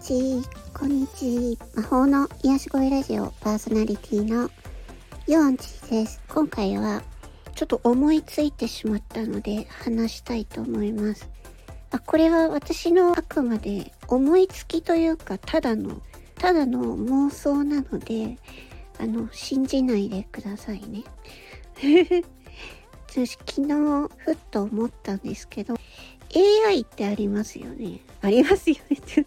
ちこんにち魔法の癒し声ラジオパーソナリティのヨアンチです。今回はちょっと思いついてしまったので話したいと思います。あこれは私のあくまで思いつきというかただのただの妄想なのであの信じないでくださいね。私昨日ふっと思ったんですけど AI ってありますよね。ありますよね。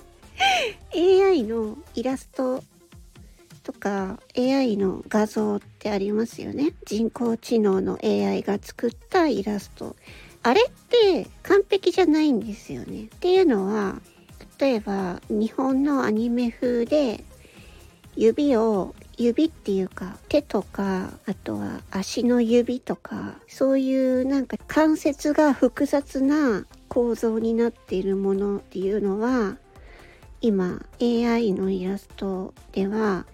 のイラストとか AI の画像ってありますよね。人工知能の AI が作ったイラスト。あれって完璧じゃないんですよね。っていうのは、例えば日本のアニメ風で指を指っていうか手とかあとは足の指とかそういうなんか関節が複雑な構造になっているものっていうのは今 AI のイラストでは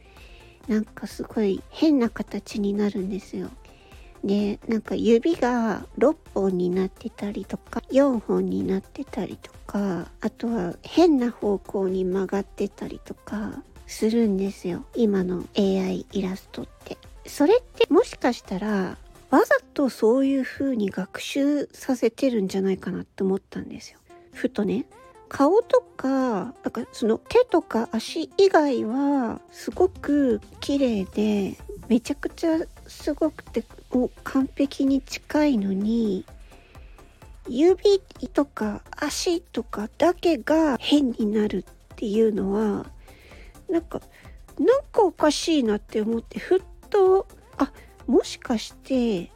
なんかすごい変な形になるんですよ。でなんか指が6本になってたりとか4本になってたりとかあとは変な方向に曲がってたりとかするんですよ。今の AI イラストって。それってもしかしたらわざとそういう風に学習させてるんじゃないかなって思ったんですよ。ふとね。顔とかなんかその手とか足以外はすごく綺麗でめちゃくちゃすごくてもう完璧に近いのに指とか足とかだけが変になるっていうのはなんかなんかおかしいなって思ってふっとあもしかして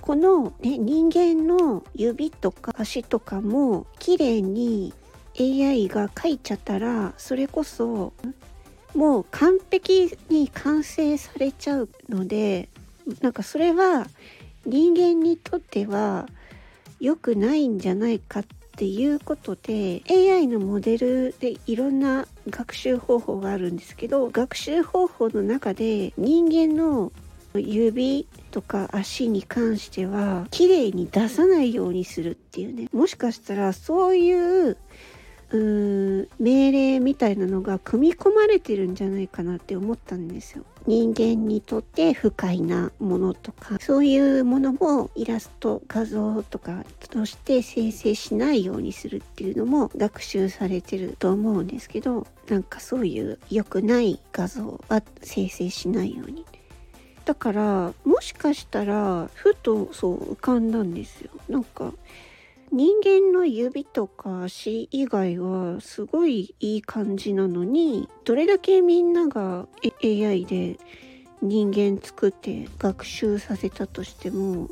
この、ね、人間の指とか足とかも綺麗に AI が描いちゃったらそれこそもう完璧に完成されちゃうのでなんかそれは人間にとっては良くないんじゃないかっていうことで AI のモデルでいろんな学習方法があるんですけど学習方法の中で人間の指とか足に関しては綺麗に出さないようにするっていうね。もしかしたらそういううーん命令みたいなのが組み込まれてるんじゃないかなって思ったんですよ。人間にとって不快なものとかそういうものもイラスト画像とかとして生成しないようにするっていうのも学習されてると思うんですけどなんかそういう良くない画像は生成しないように。だからもしかしたらふとそう浮かんだんですよ。なんか人間の指とか足以外はすごいいい感じなのにどれだけみんなが AI で人間作って学習させたとしても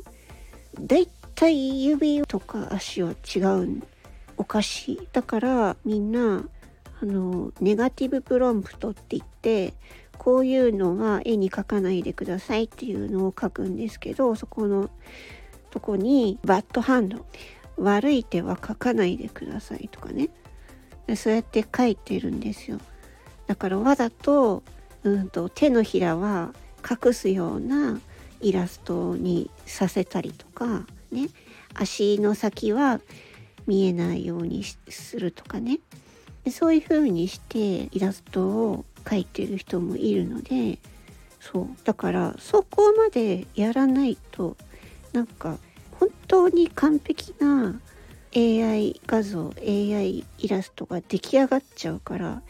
だいたい指とか足は違うおかしい。だからみんなあのネガティブプロンプトって言ってこういうのは絵に描かないでくださいっていうのを書くんですけどそこのとこにバッドハンド。悪い手は書かないでくださいとかね。そうやって書いてるんですよ。だからわざと,、うんと手のひらは隠すようなイラストにさせたりとかね。足の先は見えないようにするとかね。そういう風にしてイラストを描いてる人もいるのでそう。だからそこまでやらないとなんか本当に完璧な AI 画像 AI イラストが出来上がっちゃうから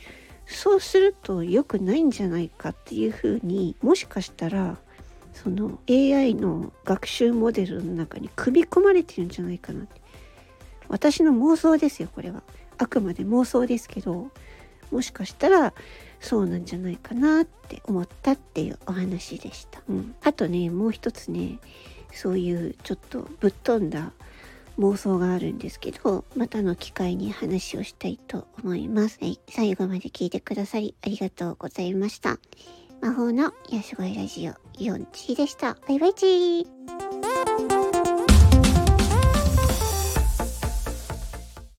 そうすると良くないんじゃないかっていうふうにもしかしたらその AI の学習モデルの中に組み込まれてるんじゃないかなって。私の妄想ですよこれは。あくまで妄想ですけどもしかしたらそうなんじゃないかなって思ったっていうお話でした、うん、あとねもう一つねそういうちょっとぶっ飛んだ妄想があるんですけど、またの機会に話をしたいと思います。はい、最後まで聞いてくださりありがとうございました。魔法の癒し声ラジオ4チでした。バイバイチー